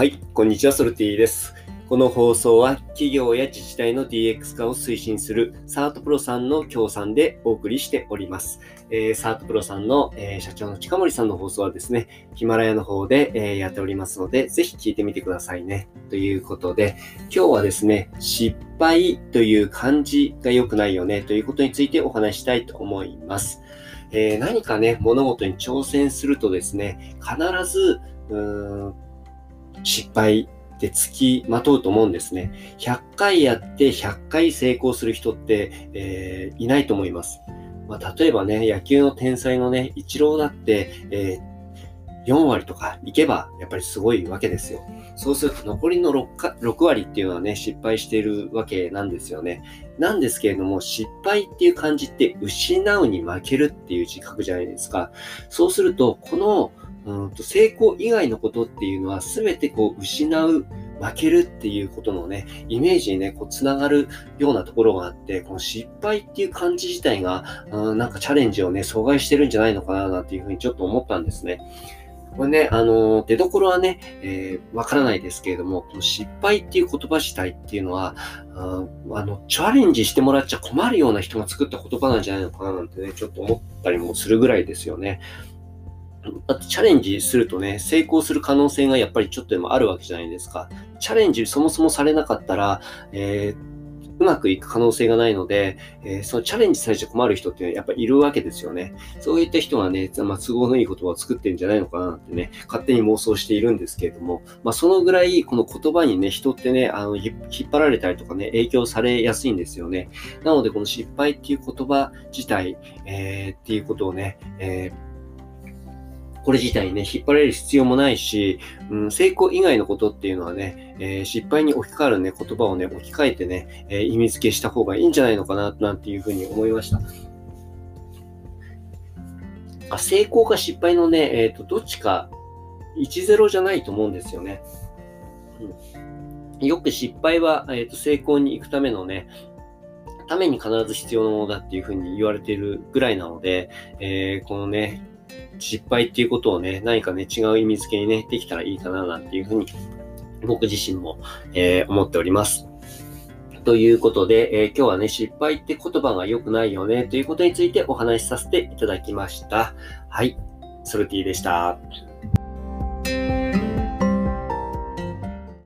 はい、こんにちは、ソルティです。この放送は企業や自治体の DX 化を推進するサートプロさんの協賛でお送りしております。えー、サートプロさんの、えー、社長の近森さんの放送はですね、ヒマラヤの方で、えー、やっておりますので、ぜひ聞いてみてくださいね。ということで、今日はですね、失敗という漢字が良くないよねということについてお話したいと思います。え何かね、物事に挑戦するとですね、必ず、うーん失敗ってつきまとうと思うんですね。100回やって100回成功する人って、えー、いないと思います。まあ、例えばね、野球の天才のね、イチローだって、えー、4割とかいけばやっぱりすごいわけですよ。そうすると残りの 6, か6割っていうのはね、失敗しているわけなんですよね。なんですけれども、失敗っていう感じって失うに負けるっていう字書くじゃないですか。そうすると、このうんと成功以外のことっていうのは全てこう失う、負けるっていうことのね、イメージにね、こう繋がるようなところがあって、この失敗っていう感じ自体が、うん、なんかチャレンジをね、阻害してるんじゃないのかななんていうふうにちょっと思ったんですね。これね、あの、出どころはね、えー、わからないですけれども、この失敗っていう言葉自体っていうのは、ああの、チャレンジしてもらっちゃ困るような人が作った言葉なんじゃないのかななんてね、ちょっと思ったりもするぐらいですよね。だってチャレンジするとね、成功する可能性がやっぱりちょっとでもあるわけじゃないですか。チャレンジそもそもされなかったら、えーうまくいく可能性がないので、えー、そのチャレンジされちゃ困る人ってやっぱいるわけですよね。そういった人がね、まあ、都合のいい言葉を作ってるんじゃないのかなってね、勝手に妄想しているんですけれども、まあ、そのぐらいこの言葉にね、人ってね、あの引っ張られたりとかね、影響されやすいんですよね。なので、この失敗っていう言葉自体、えー、っていうことをね、えーこれ自体ね、引っ張れる必要もないし、うん、成功以外のことっていうのはね、えー、失敗に置き換わるね、言葉をね、置き換えてね、えー、意味付けした方がいいんじゃないのかな、なんていうふうに思いました。あ成功か失敗のね、えっ、ー、と、どっちか1-0じゃないと思うんですよね。うん、よく失敗は、えーと、成功に行くためのね、ために必ず必要なものだっていうふうに言われているぐらいなので、えー、このね、失敗っていうことをね、何かね、違う意味付けにね、できたらいいかな、なんていうふうに、僕自身も、えー、思っております。ということで、えー、今日はね、失敗って言葉が良くないよね、ということについてお話しさせていただきました。はい。ソルティでした。